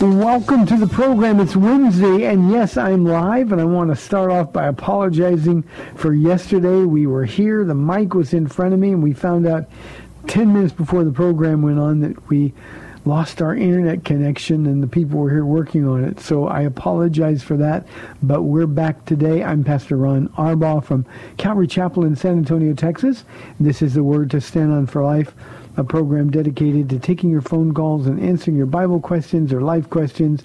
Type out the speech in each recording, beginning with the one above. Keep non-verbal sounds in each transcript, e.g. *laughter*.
Welcome to the program. It's Wednesday, and yes, I'm live, and I want to start off by apologizing for yesterday. We were here, the mic was in front of me, and we found out 10 minutes before the program went on that we lost our internet connection and the people were here working on it. So I apologize for that, but we're back today. I'm Pastor Ron Arbaugh from Calvary Chapel in San Antonio, Texas. This is the Word to Stand On for Life a program dedicated to taking your phone calls and answering your Bible questions or life questions,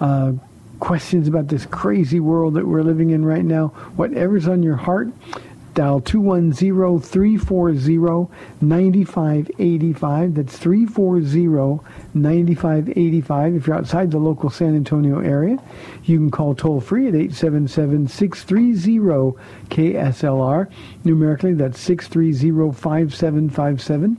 uh, questions about this crazy world that we're living in right now. Whatever's on your heart, dial 210-340-9585. That's 340-9585. If you're outside the local San Antonio area, you can call toll free at 877-630-KSLR. Numerically, that's 630-5757.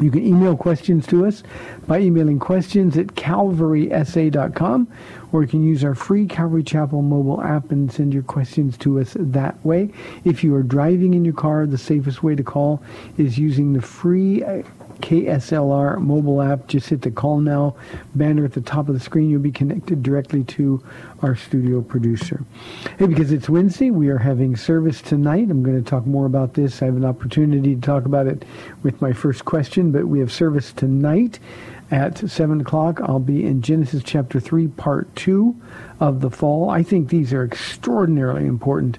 You can email questions to us by emailing questions at calvarysa.com, or you can use our free Calvary Chapel mobile app and send your questions to us that way. If you are driving in your car, the safest way to call is using the free uh, KSLR mobile app. Just hit the call now banner at the top of the screen. You'll be connected directly to our studio producer. Hey, because it's Wednesday, we are having service tonight. I'm going to talk more about this. I have an opportunity to talk about it with my first question, but we have service tonight at 7 o'clock. I'll be in Genesis chapter 3, part 2 of the fall. I think these are extraordinarily important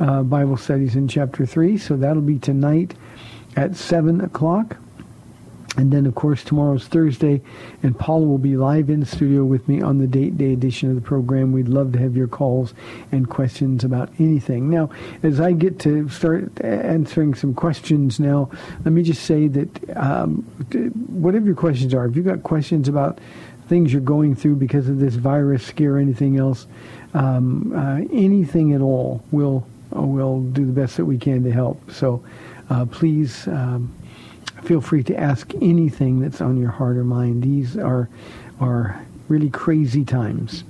uh, Bible studies in chapter 3, so that'll be tonight at 7 o'clock. And then, of course, tomorrow's Thursday, and Paula will be live in studio with me on the date day edition of the program. We'd love to have your calls and questions about anything. Now, as I get to start answering some questions now, let me just say that um, whatever your questions are, if you've got questions about things you're going through because of this virus scare anything else, um, uh, anything at all, we'll, we'll do the best that we can to help. So uh, please... Um, feel free to ask anything that's on your heart or mind. These are are really crazy times.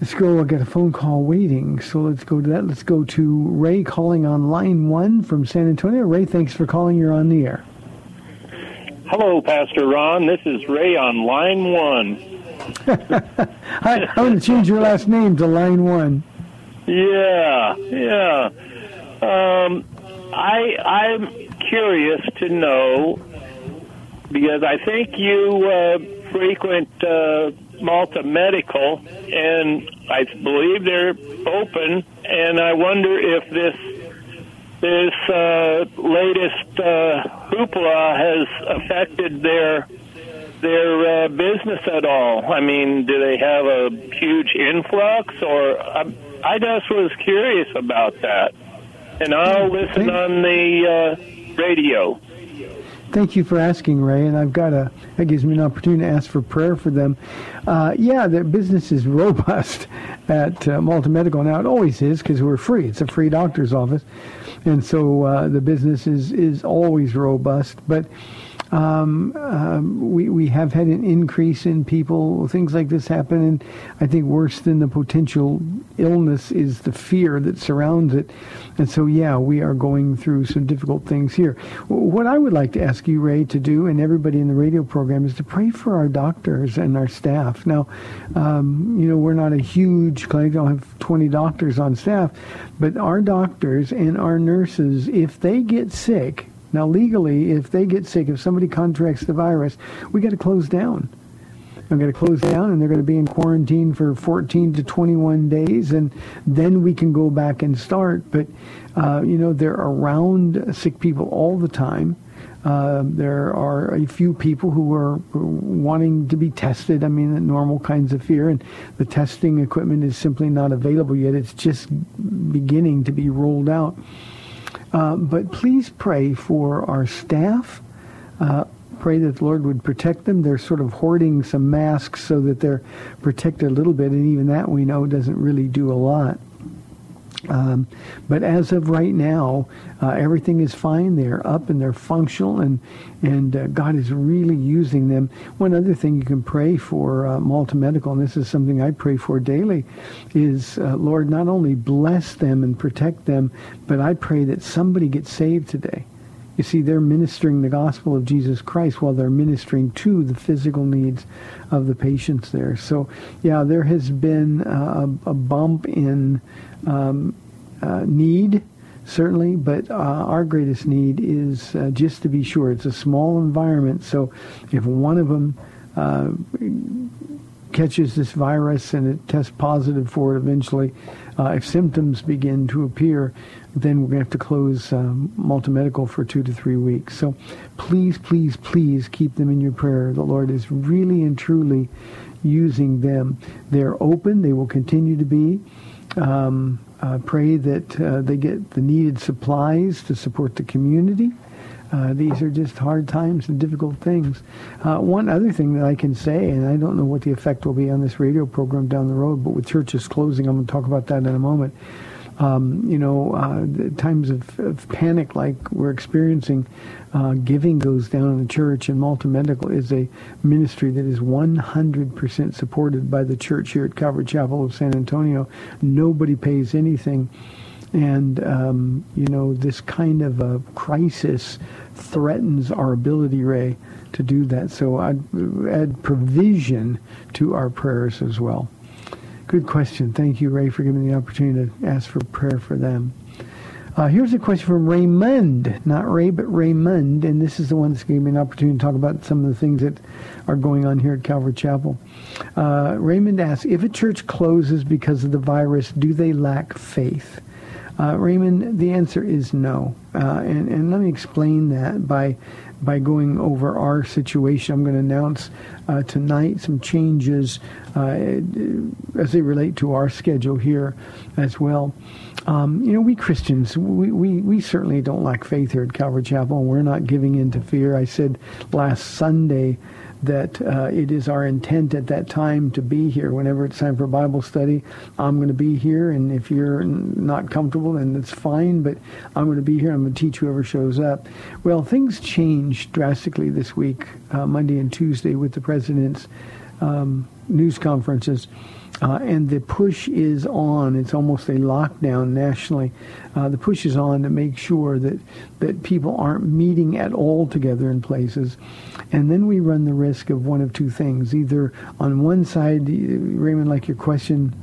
Let's go. I got a phone call waiting, so let's go to that. Let's go to Ray calling on line one from San Antonio. Ray, thanks for calling. You're on the air. Hello, Pastor Ron. This is Ray on line one. *laughs* I, I want to change your last name to line one. Yeah, yeah. Um, I I'm curious to know because I think you uh, frequent uh, Malta Medical, and I believe they're open. And I wonder if this this uh, latest uh, hoopla has affected their their uh, business at all. I mean, do they have a huge influx, or I, I just was curious about that and I'll listen on the uh, radio. Thank you for asking, Ray. And I've got a that gives me an opportunity to ask for prayer for them. Uh, yeah, their business is *laughs* robust at uh, Malta Medical. Now it always is because we're free. It's a free doctor's office, and so uh, the business is is always robust. But um, um, we we have had an increase in people. Things like this happen, and I think worse than the potential illness is the fear that surrounds it. And so, yeah, we are going through some difficult things here. What I would like to ask you, Ray, to do, and everybody in the radio program, is to pray for our doctors and our staff. Now, um, you know, we're not a huge clinic; I don't have 20 doctors on staff, but our doctors and our nurses, if they get sick now, legally, if they get sick, if somebody contracts the virus, we got to close down. are going to close down and they're going to be in quarantine for 14 to 21 days, and then we can go back and start. But uh, you know, they're around sick people all the time. Uh, there are a few people who are wanting to be tested. I mean, the normal kinds of fear, and the testing equipment is simply not available yet. It's just beginning to be rolled out. Uh, but please pray for our staff. Uh, pray that the Lord would protect them. They're sort of hoarding some masks so that they're protected a little bit, and even that we know doesn't really do a lot. Um, but as of right now, uh, everything is fine. They're up and they're functional, and and uh, God is really using them. One other thing you can pray for uh, Malta Medical, and this is something I pray for daily, is uh, Lord not only bless them and protect them, but I pray that somebody gets saved today. You see, they're ministering the gospel of Jesus Christ while they're ministering to the physical needs of the patients there. So, yeah, there has been a, a bump in um, uh, need, certainly, but uh, our greatest need is uh, just to be sure. It's a small environment, so if one of them uh, catches this virus and it tests positive for it eventually, uh, if symptoms begin to appear, then we're going to have to close um, Malta Medical for two to three weeks. So please, please, please keep them in your prayer. The Lord is really and truly using them. They're open. They will continue to be. Um, uh, pray that uh, they get the needed supplies to support the community. Uh, these are just hard times and difficult things. Uh, one other thing that I can say, and I don't know what the effect will be on this radio program down the road, but with churches closing, I'm going to talk about that in a moment um, you know, uh, times of, of, panic like we're experiencing, uh, giving goes down in the church, and Malta Medical is a ministry that is 100% supported by the church here at Calvary Chapel of San Antonio. Nobody pays anything. And, um, you know, this kind of a crisis threatens our ability, Ray, to do that. So I'd add provision to our prayers as well. Good question. Thank you, Ray, for giving me the opportunity to ask for prayer for them. Uh, here's a question from Raymond, not Ray, but Raymond, and this is the one that's giving me an opportunity to talk about some of the things that are going on here at Calvary Chapel. Uh, Raymond asks, if a church closes because of the virus, do they lack faith? Uh, Raymond, the answer is no. Uh, and, and let me explain that by by going over our situation. I'm going to announce uh, tonight some changes uh, as they relate to our schedule here as well. Um, you know, we Christians, we, we, we certainly don't lack faith here at Calvary Chapel. We're not giving in to fear. I said last Sunday that uh, it is our intent at that time to be here. Whenever it's time for Bible study, I'm going to be here. And if you're not comfortable, then that's fine. But I'm going to be here. I'm going to teach whoever shows up. Well, things changed drastically this week, uh, Monday and Tuesday, with the president's um, news conferences. Uh, and the push is on. It's almost a lockdown nationally. Uh, the push is on to make sure that, that people aren't meeting at all together in places. And then we run the risk of one of two things. Either on one side, Raymond, like your question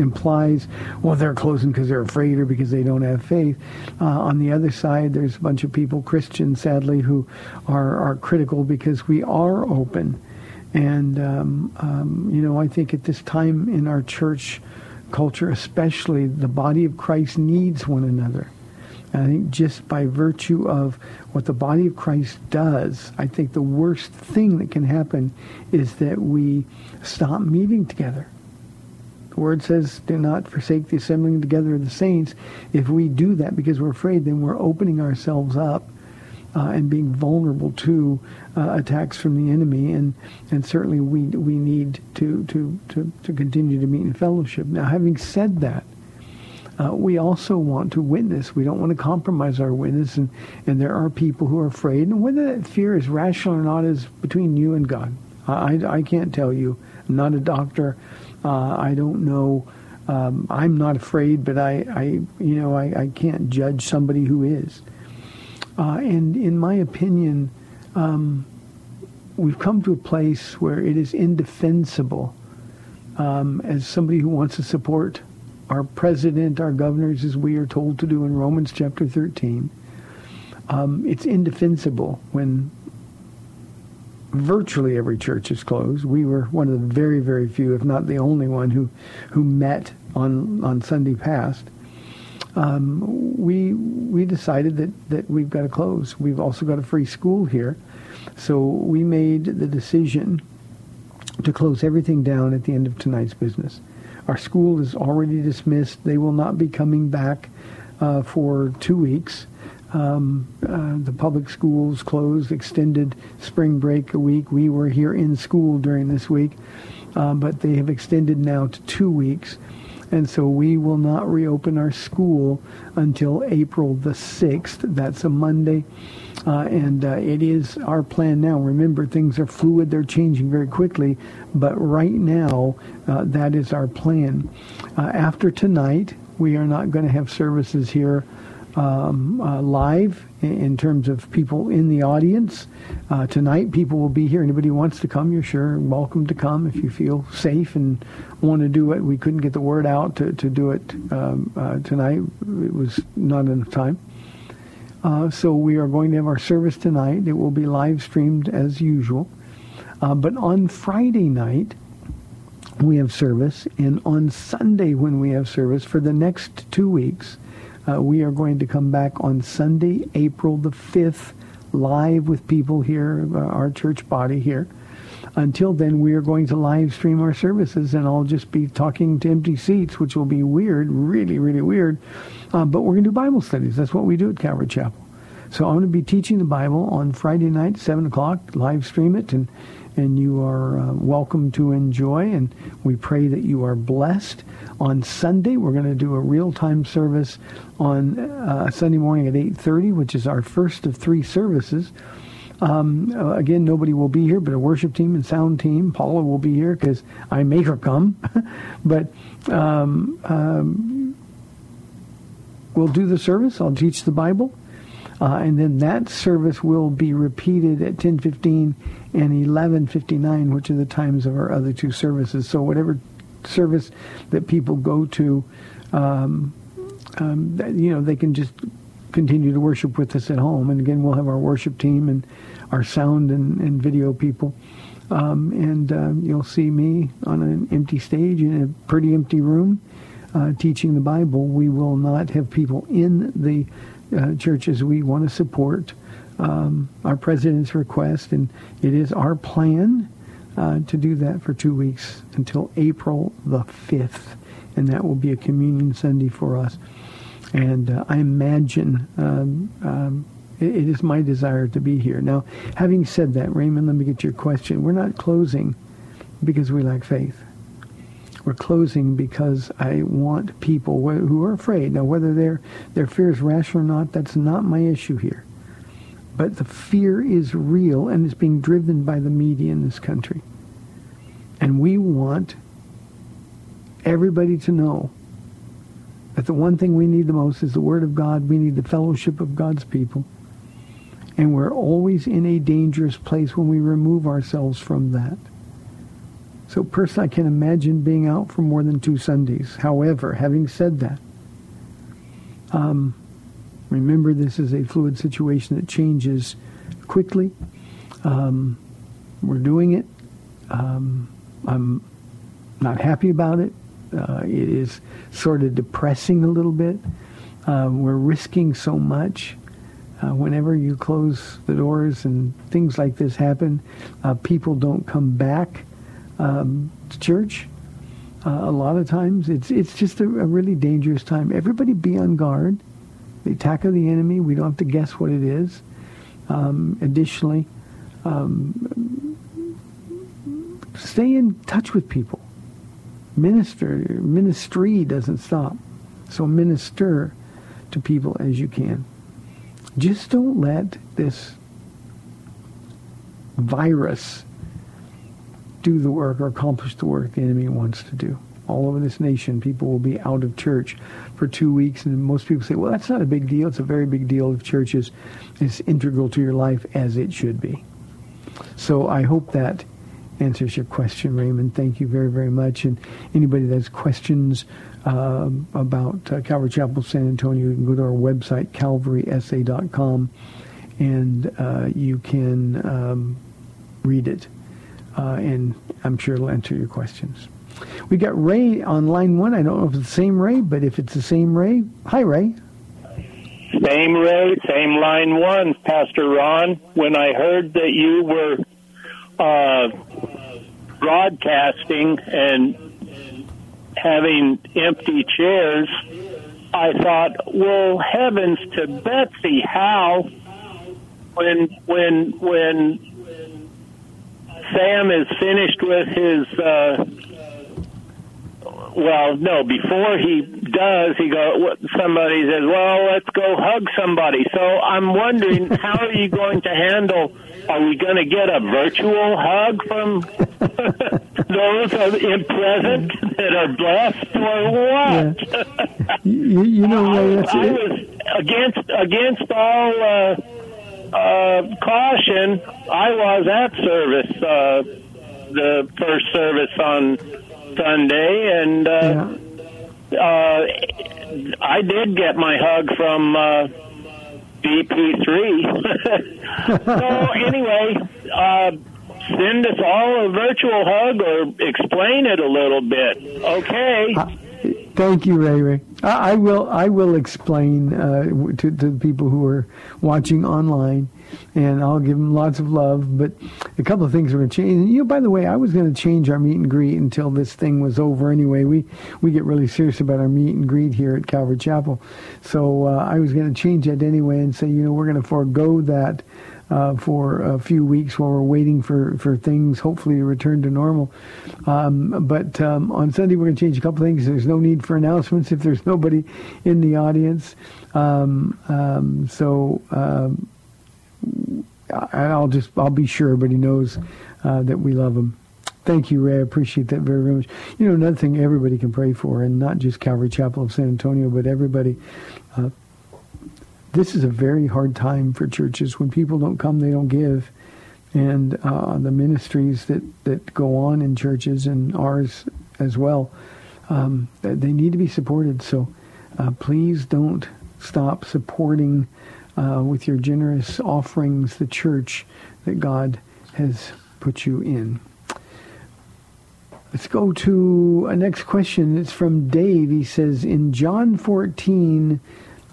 implies, well, they're closing because they're afraid or because they don't have faith. Uh, on the other side, there's a bunch of people, Christians, sadly, who are, are critical because we are open. And, um, um, you know, I think at this time in our church culture, especially, the body of Christ needs one another. And I think just by virtue of what the body of Christ does, I think the worst thing that can happen is that we stop meeting together. The word says, do not forsake the assembling together of the saints. If we do that because we're afraid, then we're opening ourselves up uh, and being vulnerable to uh, attacks from the enemy. And, and certainly we, we need to, to, to, to continue to meet in fellowship. Now, having said that, uh, we also want to witness. We don't want to compromise our witness, and, and there are people who are afraid. And whether that fear is rational or not is between you and God. I, I can't tell you. I'm not a doctor. Uh, I don't know. Um, I'm not afraid, but I, I you know, I, I can't judge somebody who is. Uh, and in my opinion, um, we've come to a place where it is indefensible um, as somebody who wants to support our president, our governors, as we are told to do in Romans chapter 13. Um, it's indefensible when virtually every church is closed. We were one of the very, very few, if not the only one, who who met on on Sunday past. Um, we we decided that that we've got to close. We've also got a free school here, so we made the decision to close everything down at the end of tonight's business. Our school is already dismissed. They will not be coming back uh, for two weeks. Um, uh, the public schools closed, extended spring break a week. We were here in school during this week, uh, but they have extended now to two weeks. And so we will not reopen our school until April the 6th. That's a Monday. Uh, and uh, it is our plan now. Remember, things are fluid, they're changing very quickly, but right now, uh, that is our plan. Uh, after tonight, we are not going to have services here um, uh, live in, terms of people in the audience. Uh, tonight, people will be here. Anybody who wants to come, you're sure welcome to come if you feel safe and want to do it. We couldn't get the word out to, to do it um, tonight. It was not enough time. Uh, so we are going to have our service tonight. It will be live streamed as usual. Uh, but on Friday night, we have service. And on Sunday, when we have service, for the next two weeks, uh, we are going to come back on Sunday, April the 5th, live with people here, uh, our church body here. Until then, we are going to live stream our services, and I'll just be talking to empty seats, which will be weird, really, really weird. Uh, but we're going to do Bible studies. That's what we do at Calvary Chapel. So I'm going to be teaching the Bible on Friday night, 7 o'clock, live stream it, and, and you are uh, welcome to enjoy, and we pray that you are blessed. On Sunday, we're going to do a real-time service on uh, Sunday morning at 8.30, which is our first of three services. Um, uh, again, nobody will be here, but a worship team and sound team. Paula will be here because I make her come. *laughs* but um, um, we'll do the service. I'll teach the Bible. Uh, and then that service will be repeated at 10:15 and 11:59, which are the times of our other two services. So whatever service that people go to, um, um, you know, they can just continue to worship with us at home. And again, we'll have our worship team and our sound and, and video people. Um, and uh, you'll see me on an empty stage in a pretty empty room uh, teaching the Bible. We will not have people in the uh, churches we want to support. Um, our president's request, and it is our plan uh, to do that for two weeks until April the 5th, and that will be a communion Sunday for us. And uh, I imagine um, um, it, it is my desire to be here. Now, having said that, Raymond, let me get your question. We're not closing because we lack faith. We're closing because I want people who are afraid. Now, whether their, their fear is rational or not, that's not my issue here. But the fear is real and is being driven by the media in this country. And we want everybody to know that the one thing we need the most is the Word of God. We need the fellowship of God's people. And we're always in a dangerous place when we remove ourselves from that. So personally, I can imagine being out for more than two Sundays. However, having said that, um, remember this is a fluid situation that changes quickly. Um, we're doing it. Um, I'm not happy about it. Uh, it is sort of depressing a little bit. Uh, we're risking so much. Uh, whenever you close the doors and things like this happen, uh, people don't come back um, church. Uh, a lot of times, it's it's just a, a, really dangerous time. Everybody be on guard. The attack of the enemy. We don't have to guess what it is. Um, additionally, um, stay in touch with people. Minister. Ministry doesn't stop. So minister to people as you can. Just don't let this virus do the work or accomplish the work the enemy wants to do. All over this nation, people will be out of church for two weeks, and most people say, well, that's not a big deal. It's a very big deal if church is, is integral to your life as it should be. So I hope that answers your question, Raymond. Thank you very, very much. And anybody that has questions uh, about uh, Calvary Chapel San Antonio, you can go to our website, calvarysa.com, and uh, you can um, read it, and I'm sure it'll answer your questions. We got Ray on line one. I don't know if it's the same Ray, but if it's the same Ray, hi Ray. Same Ray, same line one, Pastor Ron. When I heard that you were uh, broadcasting and having empty chairs, I thought, well, heavens to Betsy, how when when when Sam is finished with his uh, well, no, before he does, he go. Somebody says, "Well, let's go hug somebody." So I'm wondering, *laughs* how are you going to handle? Are we going to get a virtual hug from *laughs* those in present that are blessed, or what? You, you know, *laughs* I it. was against against all uh, uh, caution. I was at service, uh, the first service on Sunday, and uh, Yeah. uh, I did get my hug from uh, BP3. *laughs* so anyway, uh, send us all a virtual hug or explain it a little bit. Okay. Thank you, Ray. Ray. I, I will. I will explain uh, to, to the people who are watching online, and I'll give them lots of love. But a couple of things are going to change. And, you know, by the way, I was going to change our meet and greet until this thing was over. Anyway, we we get really serious about our meet and greet here at Calvary Chapel, so uh, I was going to change that anyway and say, you know, we're going to forego that. Uh, for a few weeks while we're waiting for, for things hopefully to return to normal. Um, but um, on Sunday we're going to change a couple things. There's no need for announcements if there's nobody in the audience. Um, um, so um, I'll just I'll be sure everybody knows uh, that we love them. Thank you, Ray. I appreciate that very, very much. You know, another thing everybody can pray for, and not just Calvary Chapel of San Antonio, but everybody. This is a very hard time for churches. When people don't come, they don't give. And uh, the ministries that, that go on in churches and ours as well, um, they need to be supported. So uh, please don't stop supporting uh, with your generous offerings the church that God has put you in. Let's go to a next question. It's from Dave. He says, in John 14,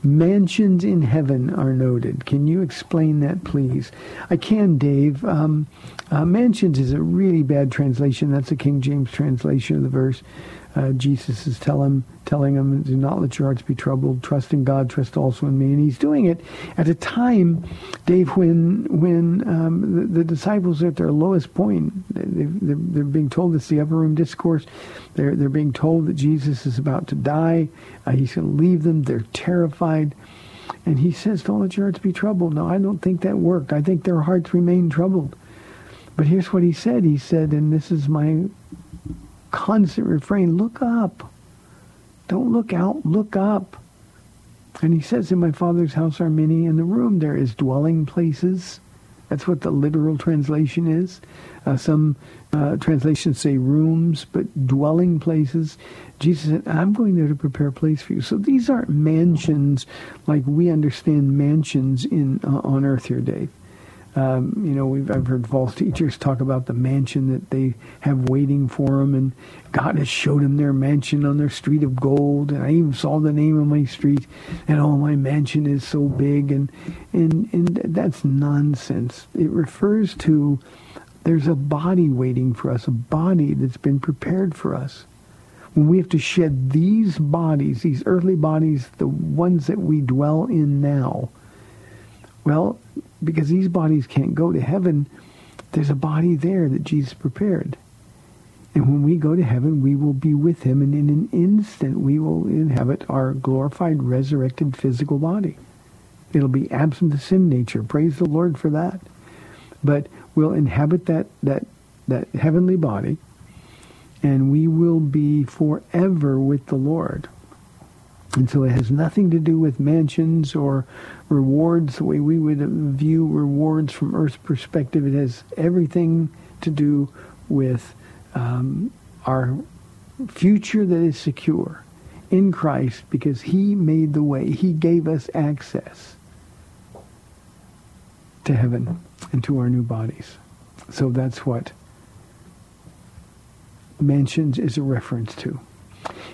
mansions in heaven are noted. Can you explain that, please? I can, Dave. Um, uh, mansions is a really bad translation. That's a King James translation of the verse. Uh, Jesus is tell him, telling him, do not let your hearts be troubled. Trust in God. Trust also in me. And he's doing it at a time, Dave, when when um, the, the disciples are at their lowest point. They, they're, they're being told it's the upper room discourse. They're they're being told that Jesus is about to die. Uh, he's going to leave them. They're terrified. And he says, don't let your hearts be troubled. No, I don't think that worked. I think their hearts remain troubled. But here's what he said. He said, and this is my constant refrain, look up. Don't look out, look up. And he says, in my father's house are many. In the room there is dwelling places. That's what the literal translation is. Uh, some uh, translations say rooms, but dwelling places. Jesus said, I'm going there to prepare a place for you. So these aren't mansions like we understand mansions in uh, on earth here, Dave. Um, you know, we've, I've heard false teachers talk about the mansion that they have waiting for them, and God has showed them their mansion on their street of gold. And I even saw the name of my street, and oh, my mansion is so big, and and and that's nonsense. It refers to there's a body waiting for us, a body that's been prepared for us. When we have to shed these bodies, these earthly bodies, the ones that we dwell in now, well, because these bodies can't go to heaven, there's a body there that Jesus prepared. And when we go to heaven, we will be with him, and in an instant we will inhabit our glorified, resurrected physical body. It'll be absent the sin nature. Praise the Lord for that. But we'll inhabit that, that, that heavenly body, and we will be forever with the Lord. And so it has nothing to do with mansions or rewards the way we would view rewards from Earth's perspective. It has everything to do with um, our future that is secure in Christ because he made the way. He gave us access to heaven and to our new bodies. So that's what mansions is a reference to.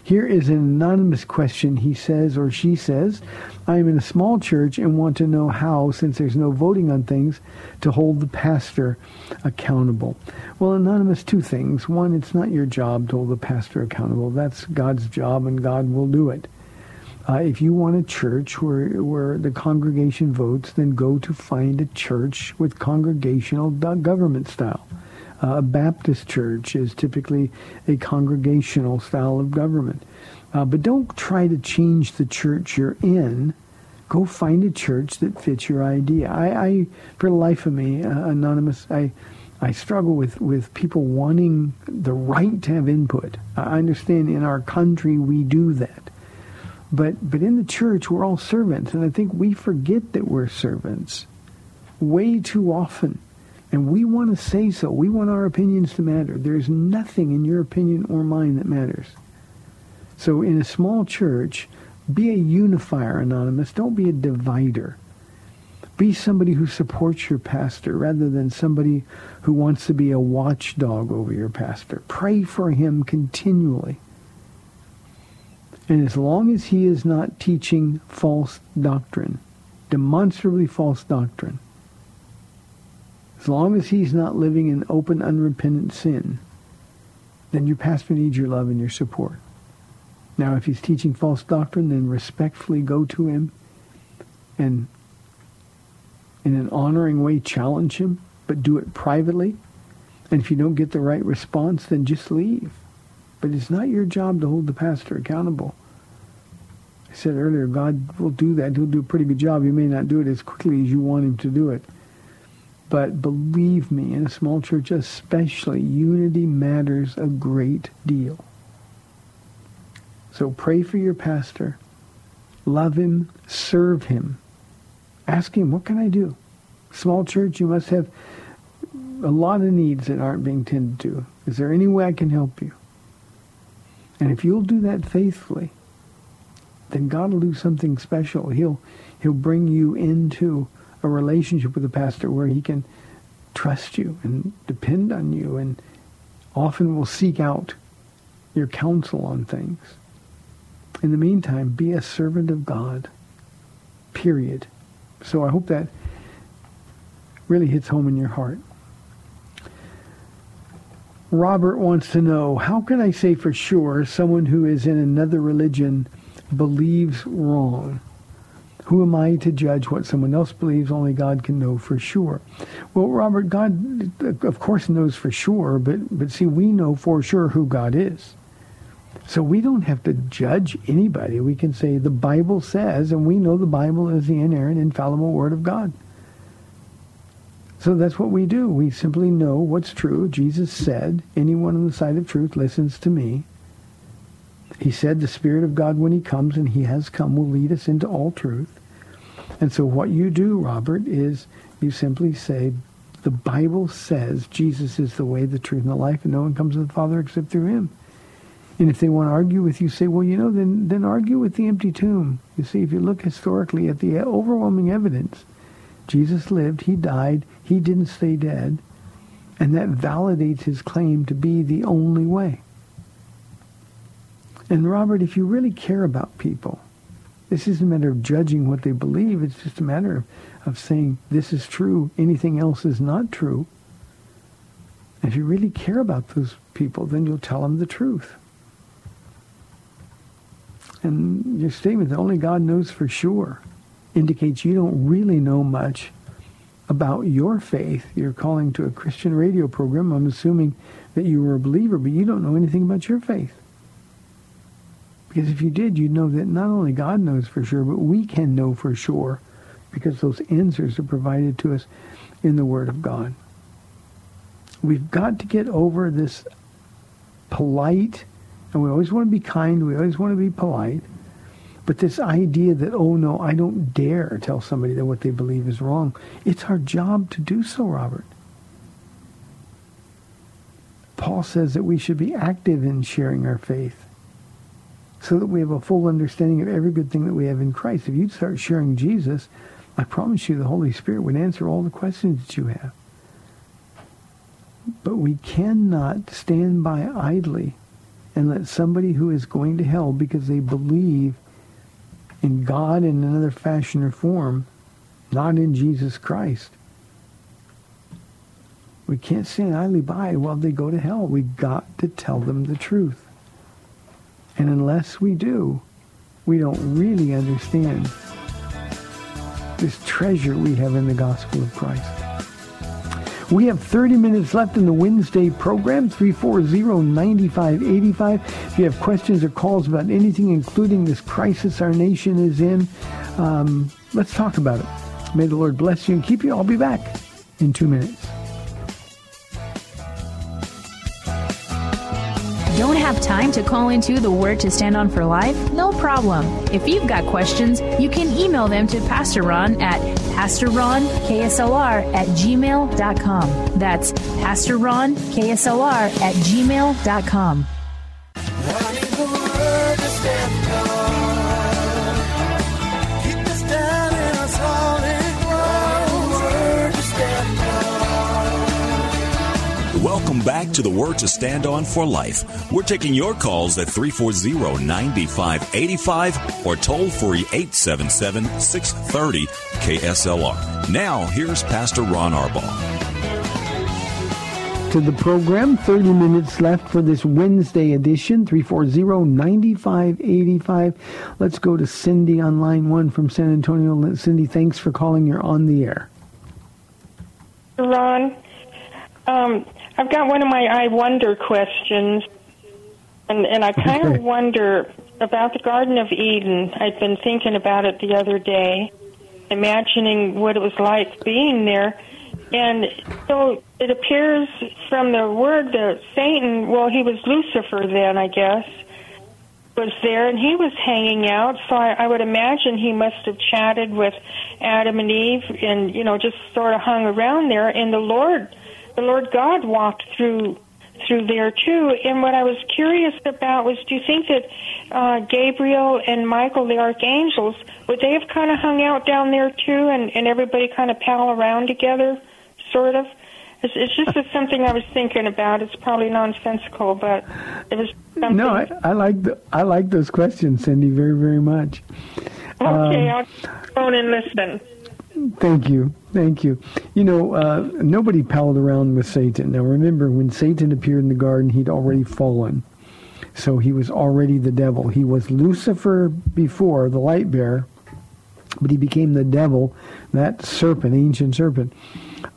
Here is an anonymous question. He says, or she says, I am in a small church and want to know how, since there's no voting on things, to hold the pastor accountable. Well, anonymous, two things. One, it's not your job to hold the pastor accountable. That's God's job, and God will do it. Uh, if you want a church where where the congregation votes, then go to find a church with congregational government style. A Baptist church is typically a congregational style of government. Uh, but don't try to change the church you're in. Go find a church that fits your idea. I, I for the life of me, uh, anonymous, I, I struggle with, with people wanting the right to have input. I understand in our country we do that. But, but in the church, we're all servants. And I think we forget that we're servants way too often. And we want to say so. We want our opinions to matter. There's nothing in your opinion or mine that matters. So in a small church, be a unifier, Anonymous. Don't be a divider. Be somebody who supports your pastor rather than somebody who wants to be a watchdog over your pastor. Pray for him continually. And as long as he is not teaching false doctrine, demonstrably false doctrine, as long as he's not living in open, unrepentant sin, then your pastor needs your love and your support. Now, if he's teaching false doctrine, then respectfully go to him and in an honoring way challenge him, but do it privately. And if you don't get the right response, then just leave. But it's not your job to hold the pastor accountable. I said earlier, God will do that. He'll do a pretty good job. He may not do it as quickly as you want him to do it. But believe me, in a small church especially, unity matters a great deal. So pray for your pastor. Love him. Serve him. Ask him, what can I do? Small church, you must have a lot of needs that aren't being tended to. Is there any way I can help you? And if you'll do that faithfully, then God will do something special. He'll, he'll bring you into a relationship with a pastor where he can trust you and depend on you and often will seek out your counsel on things. In the meantime, be a servant of God. Period. So I hope that really hits home in your heart. Robert wants to know, how can I say for sure someone who is in another religion believes wrong? Who am I to judge what someone else believes? Only God can know for sure. Well, Robert, God, of course, knows for sure, but, but see, we know for sure who God is. So we don't have to judge anybody. We can say the Bible says, and we know the Bible is the inerrant, infallible Word of God. So that's what we do. We simply know what's true. Jesus said, anyone on the side of truth listens to me. He said the Spirit of God, when he comes, and he has come, will lead us into all truth. And so what you do, Robert, is you simply say, the Bible says Jesus is the way, the truth, and the life, and no one comes to the Father except through him. And if they want to argue with you, say, well, you know, then, then argue with the empty tomb. You see, if you look historically at the overwhelming evidence, Jesus lived, he died, he didn't stay dead, and that validates his claim to be the only way. And Robert, if you really care about people, this isn't a matter of judging what they believe. It's just a matter of, of saying this is true, anything else is not true. And if you really care about those people, then you'll tell them the truth. And your statement that only God knows for sure indicates you don't really know much about your faith. You're calling to a Christian radio program. I'm assuming that you were a believer, but you don't know anything about your faith. Because if you did, you'd know that not only God knows for sure, but we can know for sure because those answers are provided to us in the Word of God. We've got to get over this polite, and we always want to be kind, we always want to be polite, but this idea that, oh no, I don't dare tell somebody that what they believe is wrong. It's our job to do so, Robert. Paul says that we should be active in sharing our faith so that we have a full understanding of every good thing that we have in Christ. If you'd start sharing Jesus, I promise you the Holy Spirit would answer all the questions that you have. But we cannot stand by idly and let somebody who is going to hell because they believe in God in another fashion or form, not in Jesus Christ. We can't stand idly by while they go to hell. We've got to tell them the truth. And unless we do, we don't really understand this treasure we have in the gospel of Christ. We have 30 minutes left in the Wednesday program, 340-9585. If you have questions or calls about anything, including this crisis our nation is in, um, let's talk about it. May the Lord bless you and keep you. I'll be back in two minutes. Don't have time to call into the Word to Stand On for Life? No problem. If you've got questions, you can email them to Pastor Ron at PastorRonKSLR at gmail.com. That's Pastor Ron, KSLR at gmail.com. Need the word to stand on. Welcome back to the Word to Stand On for Life. We're taking your calls at 340-9585 or toll free 877-630 KSLR. Now, here's Pastor Ron Arbaugh. to the program. 30 minutes left for this Wednesday edition, 340-9585. Let's go to Cindy on line one from San Antonio. Cindy, thanks for calling. You're on the air. Ron, um, I've got one of my I wonder questions, and and I kind of wonder about the Garden of Eden. I'd been thinking about it the other day, imagining what it was like being there, and so it appears from the word that Satan, well, he was Lucifer then, I guess, was there, and he was hanging out. So I, I would imagine he must have chatted with Adam and Eve, and you know, just sort of hung around there. And the Lord, the Lord God, walked through through there too. And what I was curious about was, do you think that uh, Gabriel and Michael, the archangels, would they have kind of hung out down there too, and and everybody kind of pal around together, sort of? It's, it's just something I was thinking about. It's probably nonsensical, but it was something. No, I, I like the, I like those questions, Cindy, very very much. Okay, Um, I'll phone and listen. Thank you. Thank you. You know, uh, nobody palled around with Satan. Now remember, when Satan appeared in the garden, he'd already fallen. So he was already the devil. He was Lucifer before, the light bearer, but he became the devil, that serpent, ancient serpent,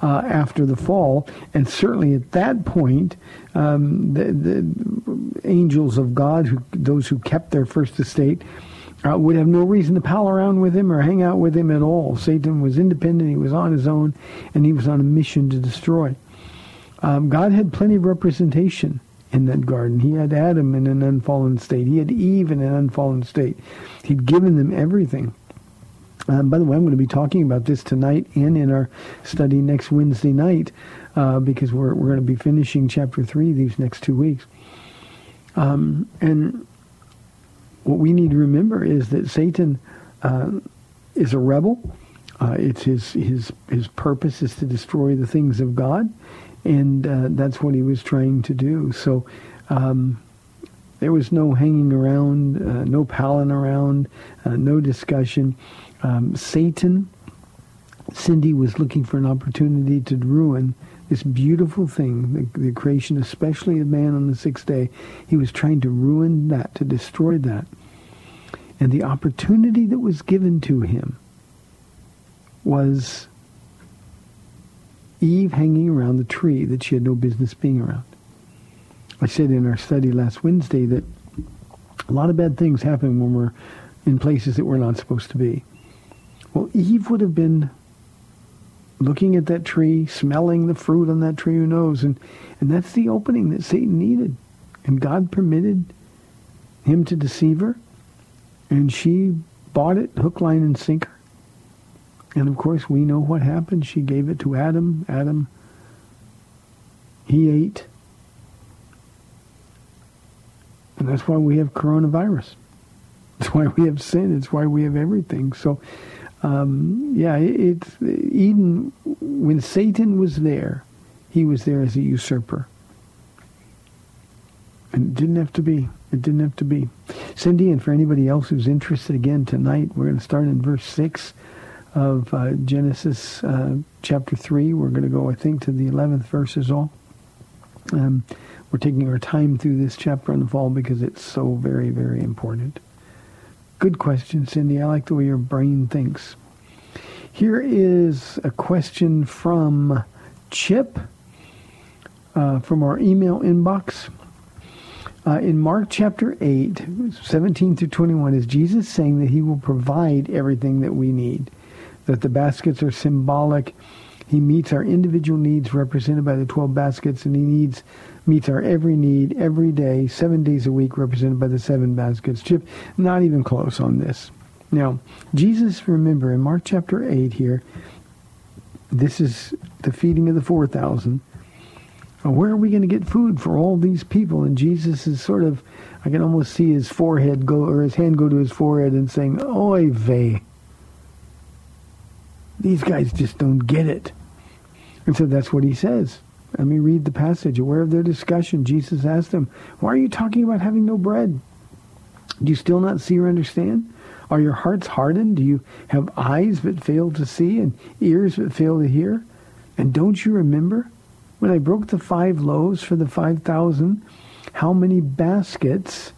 uh, after the fall. And certainly at that point, um, the, the angels of God, who, those who kept their first estate, uh, would have no reason to pal around with him or hang out with him at all. Satan was independent, he was on his own, and he was on a mission to destroy. Um, God had plenty of representation in that garden. He had Adam in an unfallen state. He had Eve in an unfallen state. He'd given them everything. Um, by the way, I'm going to be talking about this tonight and in our study next Wednesday night uh, because we're, we're going to be finishing chapter 3 these next two weeks. Um, and what we need to remember is that Satan uh, is a rebel. Uh, it's his his his purpose is to destroy the things of God, and uh, that's what he was trying to do. So um, there was no hanging around, uh, no palling around, uh, no discussion. Um, Satan, Cindy was looking for an opportunity to ruin this beautiful thing, the, the creation, especially of man on the sixth day. He was trying to ruin that, to destroy that. And the opportunity that was given to him was Eve hanging around the tree that she had no business being around. I said in our study last Wednesday that a lot of bad things happen when we're in places that we're not supposed to be. Well, Eve would have been looking at that tree, smelling the fruit on that tree, who knows? And, and that's the opening that Satan needed. And God permitted him to deceive her. And she bought it, hook, line, and sinker. And of course, we know what happened. She gave it to Adam. Adam, he ate. And that's why we have coronavirus. That's why we have sin. It's why we have everything. So, um, yeah, it, it's Eden. When Satan was there, he was there as a usurper. And it didn't have to be. It didn't have to be. Cindy, and for anybody else who's interested, again, tonight we're going to start in verse 6 of uh, Genesis uh, chapter 3. We're going to go, I think, to the 11th verse is all. Um, we're taking our time through this chapter in the fall because it's so very, very important. Good question, Cindy. I like the way your brain thinks. Here is a question from Chip uh, from our email inbox. Uh, in Mark chapter 8, 17 through 21, is Jesus saying that he will provide everything that we need, that the baskets are symbolic. He meets our individual needs represented by the 12 baskets, and he needs meets our every need every day, seven days a week, represented by the seven baskets. Chip, not even close on this. Now, Jesus, remember, in Mark chapter 8 here, this is the feeding of the 4,000. Where are we going to get food for all these people? And Jesus is sort of, I can almost see his forehead go, or his hand go to his forehead and saying, Oy vey. These guys just don't get it. And so that's what he says. Let me read the passage. Aware of their discussion, Jesus asked them, Why are you talking about having no bread? Do you still not see or understand? Are your hearts hardened? Do you have eyes but fail to see and ears but fail to hear? And don't you remember when I broke the five loaves for the five thousand? How many baskets,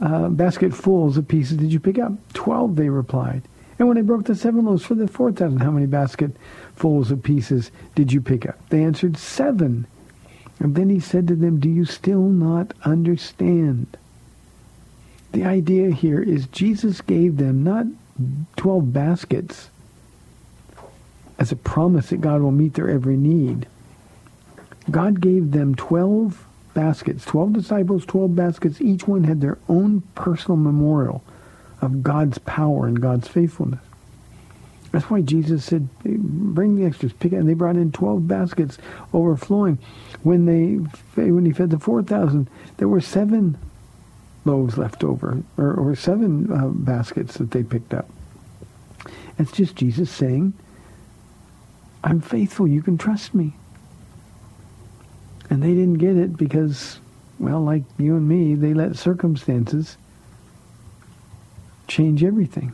uh, basketfuls of pieces did you pick up? Twelve, they replied. And when I broke the seven loaves for the four thousand, how many basketfuls of pieces did you pick up? They answered, seven. And then he said to them, Do you still not understand? The idea here is Jesus gave them not 12 baskets as a promise that God will meet their every need. God gave them 12 baskets, 12 disciples, 12 baskets. Each one had their own personal memorial of God's power and God's faithfulness. That's why Jesus said, bring the extras, pick it. And they brought in 12 baskets overflowing. When they, when he fed the 4,000, there were seven loaves left over, or, or seven uh, baskets that they picked up. It's just Jesus saying, I'm faithful. You can trust me. And they didn't get it because, well, like you and me, they let circumstances change everything.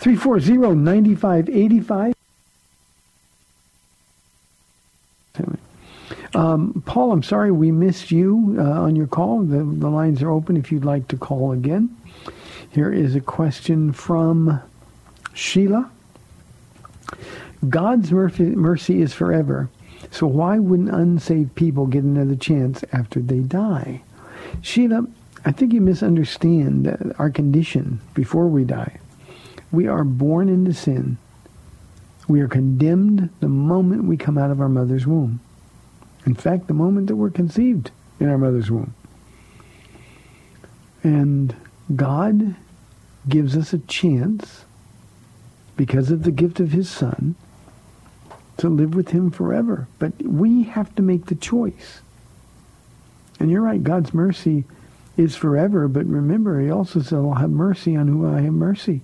340-9585. Um, Paul, I'm sorry we missed you uh, on your call. The, the lines are open if you'd like to call again. Here is a question from Sheila. God's mercy, mercy is forever, so why wouldn't unsaved people get another chance after they die? Sheila, I think you misunderstand our condition before we die. We are born into sin. We are condemned the moment we come out of our mother's womb. In fact, the moment that we're conceived in our mother's womb. And God gives us a chance, because of the gift of his son, to live with him forever. But we have to make the choice. And you're right, God's mercy is forever, but remember, he also said, I'll have mercy on who I have mercy.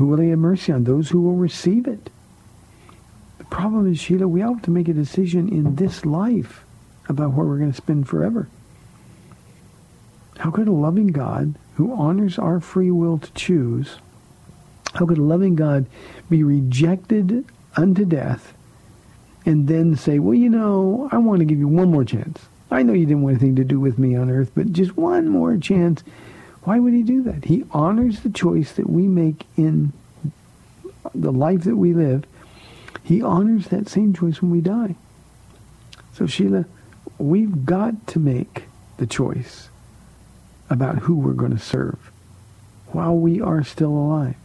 Who will he have mercy on? Those who will receive it The problem is, Sheila, we have to make a decision in this life about where we're going to spend forever. How could a loving God who honors our free will to choose, how could a loving God be rejected unto death and then say, well, you know, I want to give you one more chance. I know you didn't want anything to do with me on earth, but just one more chance. Why would he do that? He honors the choice that we make in the life that we live he honors that same choice when we die. So Sheila, we've got to make the choice about who we're going to serve while we are still alive.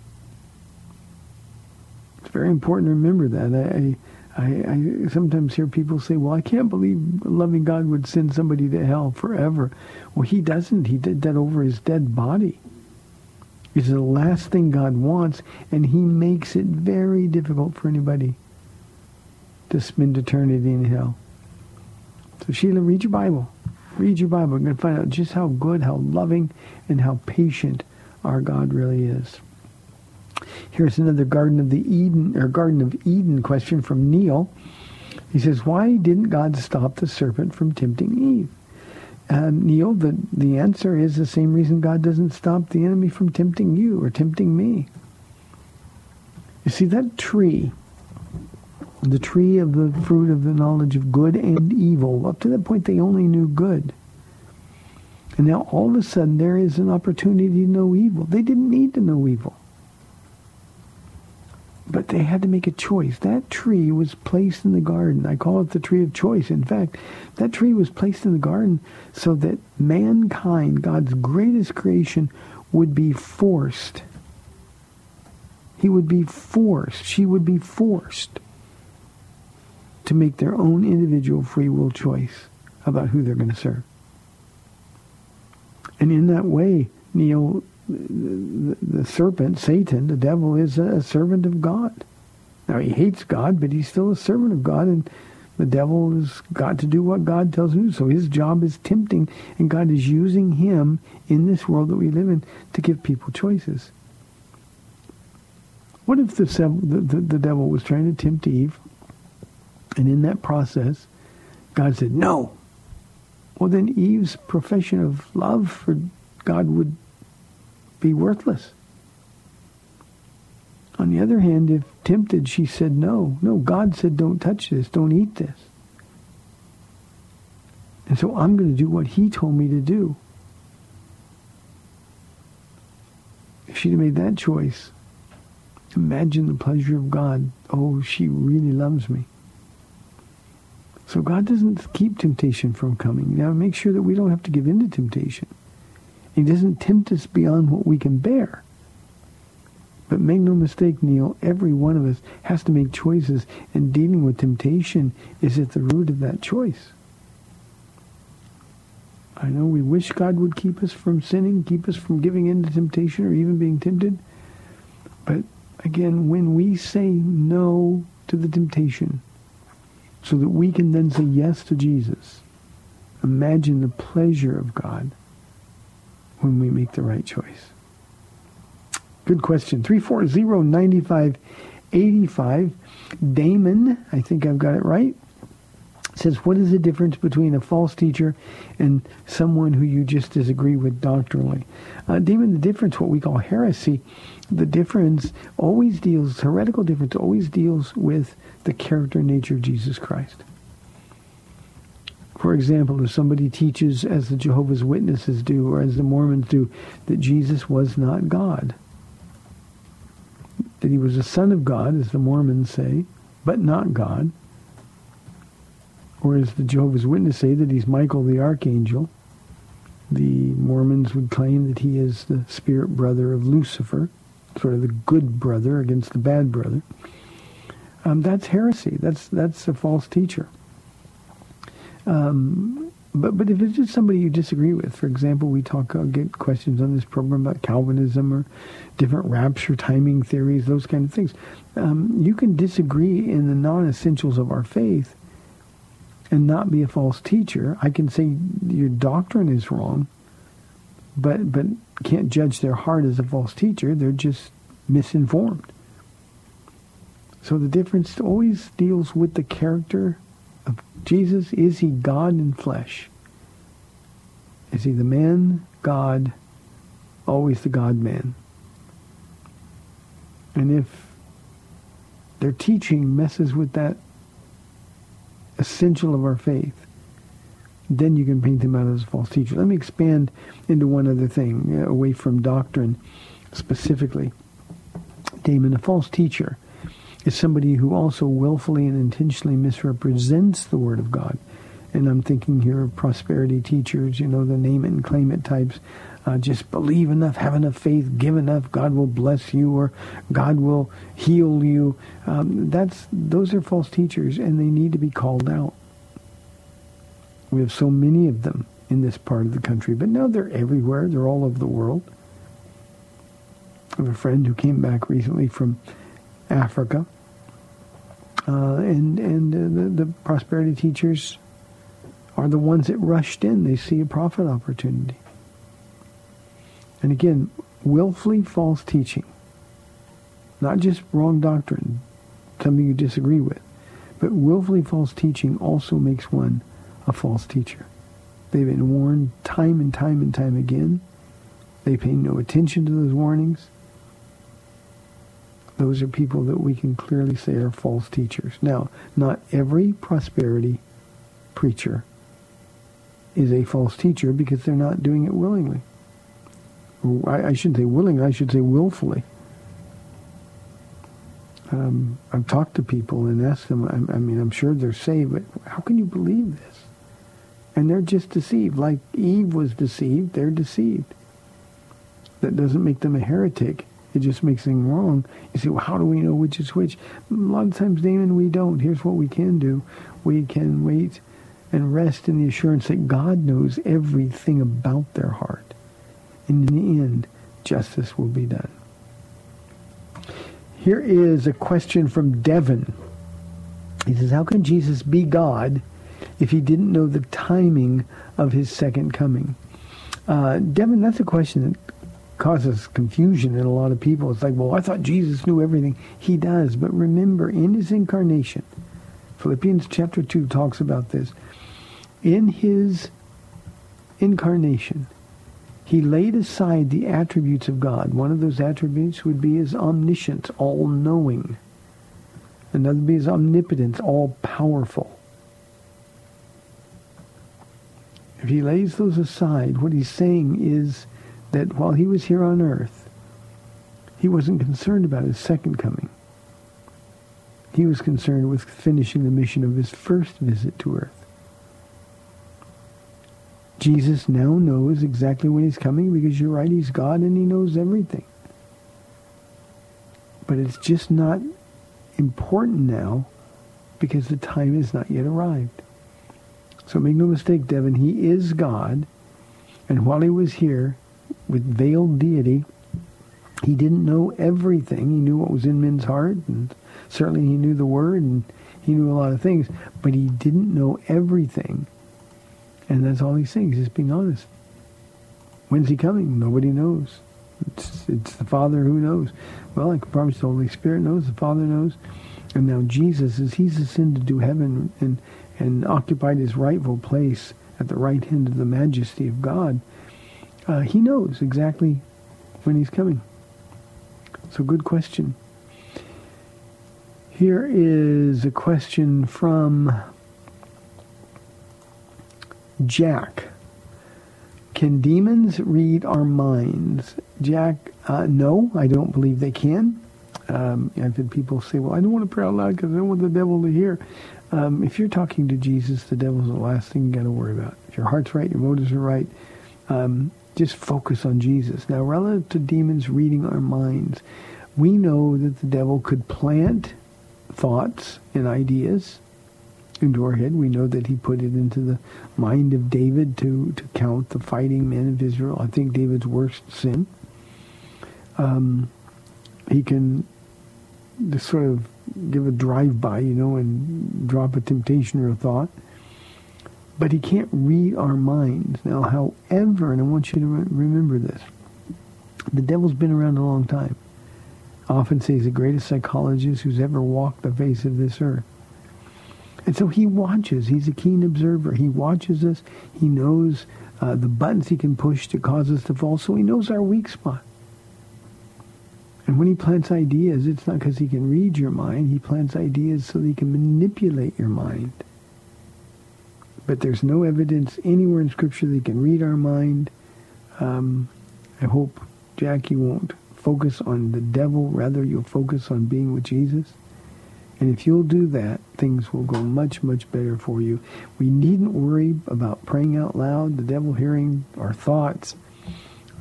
It's very important to remember that. I, I, I sometimes hear people say, well, I can't believe loving God would send somebody to hell forever. Well, he doesn't. He did that over his dead body. It's the last thing God wants, and he makes it very difficult for anybody to spend eternity in hell. So Sheila, read your Bible. Read your Bible. You're going to find out just how good, how loving, and how patient our God really is. Here's another Garden of the Eden or Garden of Eden question from Neil. He says, "Why didn't God stop the serpent from tempting Eve?" Uh, Neil, the the answer is the same reason God doesn't stop the enemy from tempting you or tempting me. You see that tree, the tree of the fruit of the knowledge of good and evil. Up to that point, they only knew good. And now all of a sudden there is an opportunity to know evil. They didn't need to know evil. But they had to make a choice. That tree was placed in the garden. I call it the tree of choice. In fact, that tree was placed in the garden so that mankind, God's greatest creation, would be forced. He would be forced. She would be forced to make their own individual free will choice about who they're going to serve. And in that way, Neil, the, serpent, Satan, the devil, is a servant of God. Now, he hates God, but he's still a servant of God, and the devil has got to do what God tells him. So his job is tempting, and God is using him in this world that we live in to give people choices. What if the, the, the devil was trying to tempt Eve, and in that process, God said, no. Well, then Eve's profession of love for God would be worthless. On the other hand, if tempted, she said, no, no, God said, don't touch this, don't eat this. And so I'm going to do what he told me to do. If she'd have made that choice, imagine the pleasure of God. Oh, she really loves me. So God doesn't keep temptation from coming. Now make sure that we don't have to give in to temptation. He doesn't tempt us beyond what we can bear. But make no mistake, Neil, every one of us has to make choices, and dealing with temptation is at the root of that choice. I know we wish God would keep us from sinning, keep us from giving in to temptation or even being tempted. But again, when we say no to the temptation, so that we can then say yes to Jesus. Imagine the pleasure of God when we make the right choice. Good question. 340-9585. Damon, I think I've got it right, says, what is the difference between a false teacher and someone who you just disagree with doctrinally? Uh, Damon, the difference, what we call heresy, the difference always deals, heretical difference always deals with the character and nature of Jesus Christ. For example, if somebody teaches, as the Jehovah's Witnesses do, or as the Mormons do, that Jesus was not God, that he was a son of God, as the Mormons say, but not God, or as the Jehovah's Witnesses say, that he's Michael the Archangel, the Mormons would claim that he is the spirit brother of Lucifer, sort of the good brother against the bad brother um, that's heresy. That's that's a false teacher. Um, but but if it's just somebody you disagree with, for example, we talk uh, get questions on this program about Calvinism or different rapture timing theories, those kind of things. Um, you can disagree in the non-essentials of our faith and not be a false teacher. I can say your doctrine is wrong, but but can't judge their heart as a false teacher. They're just misinformed. So the difference always deals with the character of Jesus. Is he God in flesh? Is he the man, God, always the God-man? And if their teaching messes with that essential of our faith, then you can paint them out as a false teacher. Let me expand into one other thing, uh, away from doctrine specifically. Damon, a false teacher is somebody who also willfully and intentionally misrepresents the Word of God. And I'm thinking here of prosperity teachers, you know, the name it and claim it types. Uh, just believe enough, have enough faith, give enough, God will bless you, or God will heal you. Um, that's those are false teachers, and they need to be called out. We have so many of them in this part of the country, but now they're everywhere. They're all over the world. I have a friend who came back recently from Africa, uh, and and uh, the, the prosperity teachers are the ones that rushed in. They see a profit opportunity. And again, willfully false teaching Not just wrong doctrine, something you disagree with, but willfully false teaching also makes one a false teacher. They've been warned time and time and time again. They pay no attention to those warnings. Those are people that we can clearly say are false teachers. Now, not every prosperity preacher is a false teacher because they're not doing it willingly. I, I shouldn't say willingly, I should say willfully. Um, I've talked to people and asked them, I, I mean, I'm sure they're saved, but how can you believe this? And they're just deceived. Like Eve was deceived, they're deceived. That doesn't make them a heretic. It just makes things wrong. You say, well, how do we know which is which? A lot of times, Damon, we don't. Here's what we can do. We can wait and rest in the assurance that God knows everything about their heart. And in the end, justice will be done. Here is a question from Devin. He says, how can Jesus be God if he didn't know the timing of his second coming? Uh, Devin, that's a question that causes confusion in a lot of people. It's like, well, I thought Jesus knew everything. He does. But remember, in his incarnation, Philippians chapter 2 talks about this. In his incarnation, he laid aside the attributes of God. One of those attributes would be his omniscience, all-knowing. Another would be his omnipotence, all-powerful. If he lays those aside, what he's saying is that while he was here on earth, he wasn't concerned about his second coming. He was concerned with finishing the mission of his first visit to earth. Jesus now knows exactly when he's coming because you're right, he's God and he knows everything. But it's just not important now because the time has not yet arrived. So make no mistake, Devin, he is God. And while he was here with veiled deity, he didn't know everything. He knew what was in men's heart, and certainly he knew the word, and he knew a lot of things, but he didn't know everything. And that's all he's saying. He's just being honest. When's he coming? Nobody knows. It's, it's the Father who knows. Well, I can promise the Holy Spirit knows. The Father knows. And now Jesus, as he's ascended to heaven and, and occupied his rightful place at the right hand of the majesty of God, uh, he knows exactly when he's coming. So good question. Here is a question from Jack. Can demons read our minds? Jack, uh, no, I don't believe they can. Um, I've had people say, well, I don't want to pray out loud because I don't want the devil to hear. Um, if you're talking to Jesus, the devil's the last thing you got to worry about. If your heart's right, your motives are right, um, just focus on Jesus. Now, relative to demons reading our minds, we know that the devil could plant thoughts and ideas into our head. We know that he put it into the mind of David to, to count the fighting men of Israel. I think David's worst sin. Um, he can just sort of give a drive-by, you know, and drop a temptation or a thought. But he can't read our minds. Now, however, and I want you to re- remember this, the devil's been around a long time. I often say he's the greatest psychologist who's ever walked the face of this earth. And so he watches. He's a keen observer. He watches us. He knows uh, the buttons he can push to cause us to fall. So he knows our weak spot. And when he plants ideas, it's not because he can read your mind. He plants ideas so that he can manipulate your mind. But there's no evidence anywhere in Scripture that can read our mind. Um, I hope, Jackie, won't focus on the devil. Rather, you'll focus on being with Jesus. And if you'll do that, things will go much, much better for you. We needn't worry about praying out loud, the devil hearing our thoughts.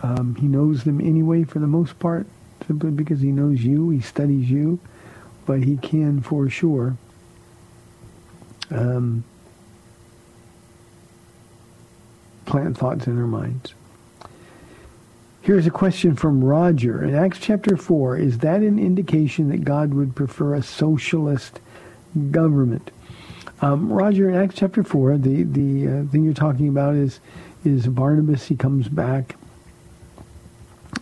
Um, he knows them anyway for the most part, simply because he knows you, he studies you, but he can for sure um, plant thoughts in our minds. Here's a question from Roger. In Acts chapter 4, is that an indication that God would prefer a socialist government? Um, Roger, in Acts chapter 4, the, the uh, thing you're talking about is, is Barnabas. He comes back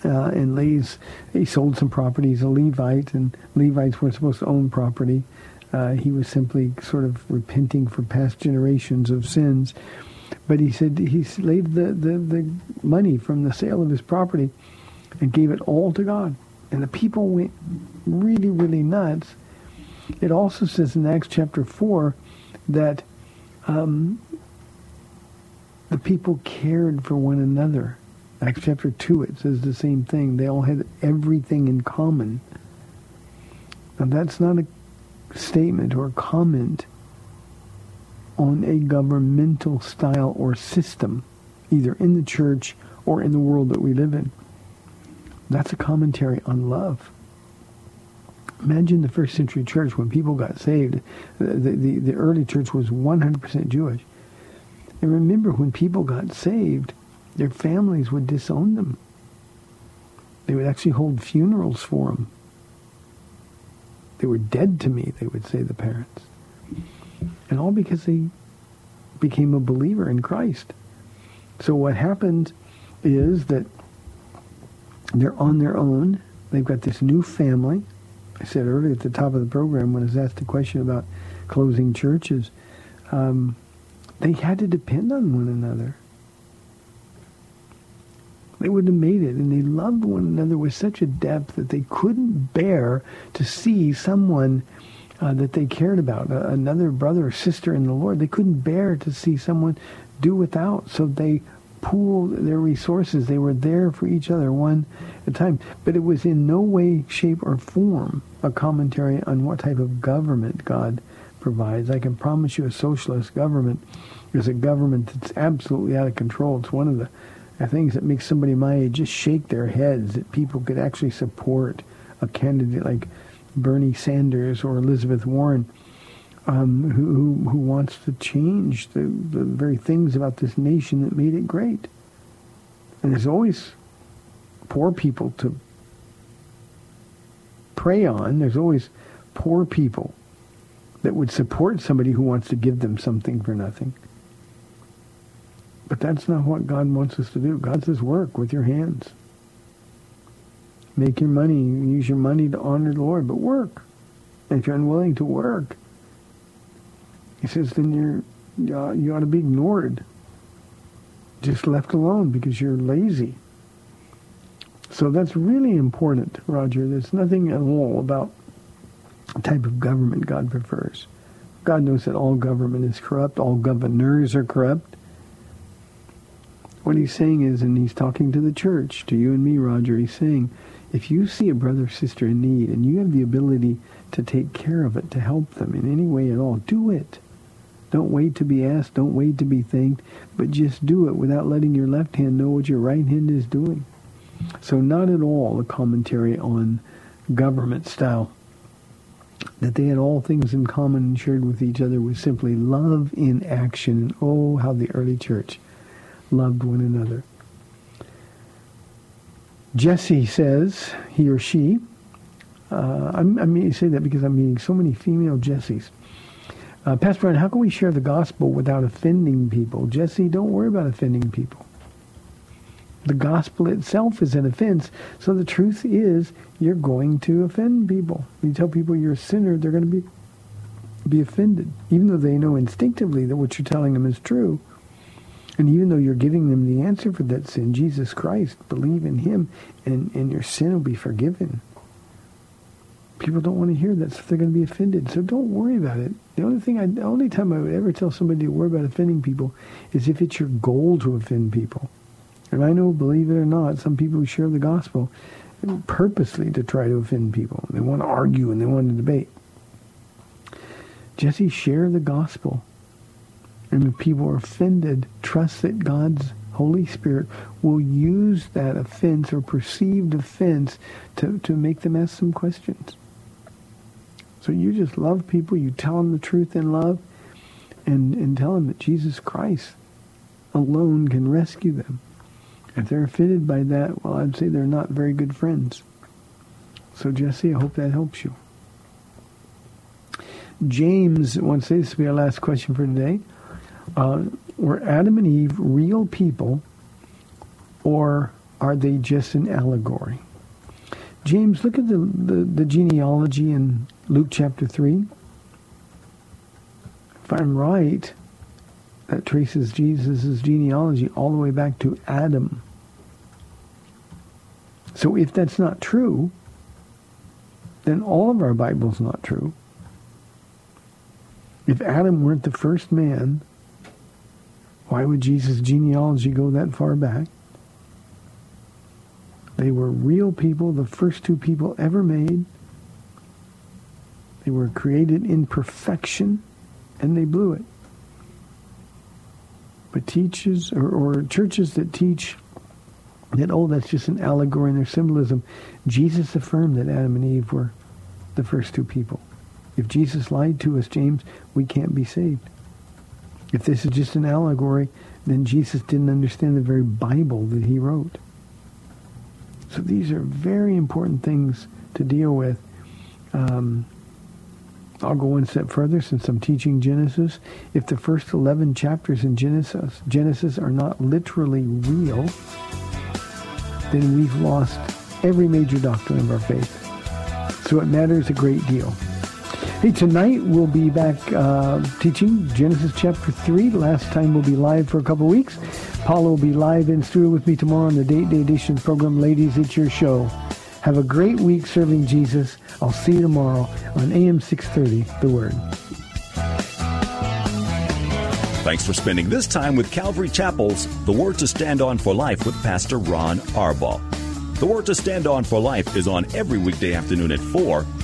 uh, and lays, he sold some property. He's a Levite, and Levites weren't supposed to own property. Uh, he was simply sort of repenting for past generations of sins. But he said he laid the, the, the money from the sale of his property and gave it all to God. And the people went really, really nuts. It also says in Acts chapter 4 that um, the people cared for one another. Acts chapter 2, it says the same thing. They all had everything in common. Now that's not a statement or a comment on a governmental style or system, either in the church or in the world that we live in. That's a commentary on love. Imagine the first century church when people got saved. The, the, the early church was 100% Jewish. And remember, when people got saved, their families would disown them. They would actually hold funerals for them. They were dead to me, they would say, the parents. And all because they became a believer in Christ. So what happened is that they're on their own. They've got this new family. I said earlier at the top of the program when I was asked the question about closing churches, um, they had to depend on one another. They wouldn't have made it, and they loved one another with such a depth that they couldn't bear to see someone uh, that they cared about, uh, another brother or sister in the Lord. They couldn't bear to see someone do without, so they pooled their resources. They were there for each other one at a time. But it was in no way, shape, or form a commentary on what type of government God provides. I can promise you a socialist government is a government that's absolutely out of control. It's one of the things that makes somebody my age just shake their heads that people could actually support a candidate like Bernie Sanders or Elizabeth Warren um, who, who, who wants to change the, the very things about this nation that made it great. And there's always poor people to prey on. There's always poor people that would support somebody who wants to give them something for nothing. But that's not what God wants us to do. God says work with your hands. Make your money, use your money to honor the Lord, but work. And if you're unwilling to work, he says, then you're, uh, you ought to be ignored. Just left alone because you're lazy. So that's really important, Roger. There's nothing at all about the type of government God prefers. God knows that all government is corrupt. All governors are corrupt. What he's saying is, and he's talking to the church, to you and me, Roger, he's saying, if you see a brother or sister in need and you have the ability to take care of it, to help them in any way at all, do it. Don't wait to be asked. Don't wait to be thanked. But just do it without letting your left hand know what your right hand is doing. So not at all a commentary on government style. That they had all things in common and shared with each other was simply love in action. And oh, how the early church loved one another. Jesse says, he or she, uh, I'm, I mean, say that because I'm meeting so many female Jessies. Uh, Pastor Brian, how can we share the gospel without offending people? Jesse, don't worry about offending people. The gospel itself is an offense. So the truth is, you're going to offend people. You tell people you're a sinner, they're going to be be offended, even though they know instinctively that what you're telling them is true. And even though you're giving them the answer for that sin, Jesus Christ, believe in him, and, and your sin will be forgiven. People don't want to hear that, so they're going to be offended. So don't worry about it. The only thing, I, the only time I would ever tell somebody to worry about offending people is if it's your goal to offend people. And I know, believe it or not, some people who share the gospel purposely to try to offend people. They want to argue and they want to debate. Jesse, share the gospel. And if people are offended, trust that God's Holy Spirit will use that offense or perceived offense to, to make them ask some questions. So you just love people, you tell them the truth in love, and, and tell them that Jesus Christ alone can rescue them. If they're offended by that, well, I'd say they're not very good friends. So Jesse, I hope that helps you. James wants to say, this will be our last question for today. Uh, were Adam and Eve real people or are they just an allegory? James, look at the, the, the genealogy in Luke chapter 3. If I'm right, that traces Jesus' genealogy all the way back to Adam. So if that's not true, then all of our Bible's not true. If Adam weren't the first man, why would Jesus' genealogy go that far back? They were real people, the first two people ever made. They were created in perfection, and they blew it. But teachers or, or churches that teach that, oh, that's just an allegory and their symbolism, Jesus affirmed that Adam and Eve were the first two people. If Jesus lied to us, James, we can't be saved. If this is just an allegory, then Jesus didn't understand the very Bible that he wrote. So these are very important things to deal with. Um, I'll go one step further since I'm teaching Genesis. If the first 11 chapters in Genesis, Genesis are not literally real, then we've lost every major doctrine of our faith. So it matters a great deal. Hey, tonight we'll be back uh, teaching Genesis chapter 3. Last time we'll be live for a couple weeks. Paula will be live in studio with me tomorrow on the Date Day Edition program. Ladies, it's your show. Have a great week serving Jesus. I'll see you tomorrow on AM 630, The Word. Thanks for spending this time with Calvary Chapel's The Word to Stand On for Life with Pastor Ron Arbaugh. The Word to Stand On for Life is on every weekday afternoon at 4,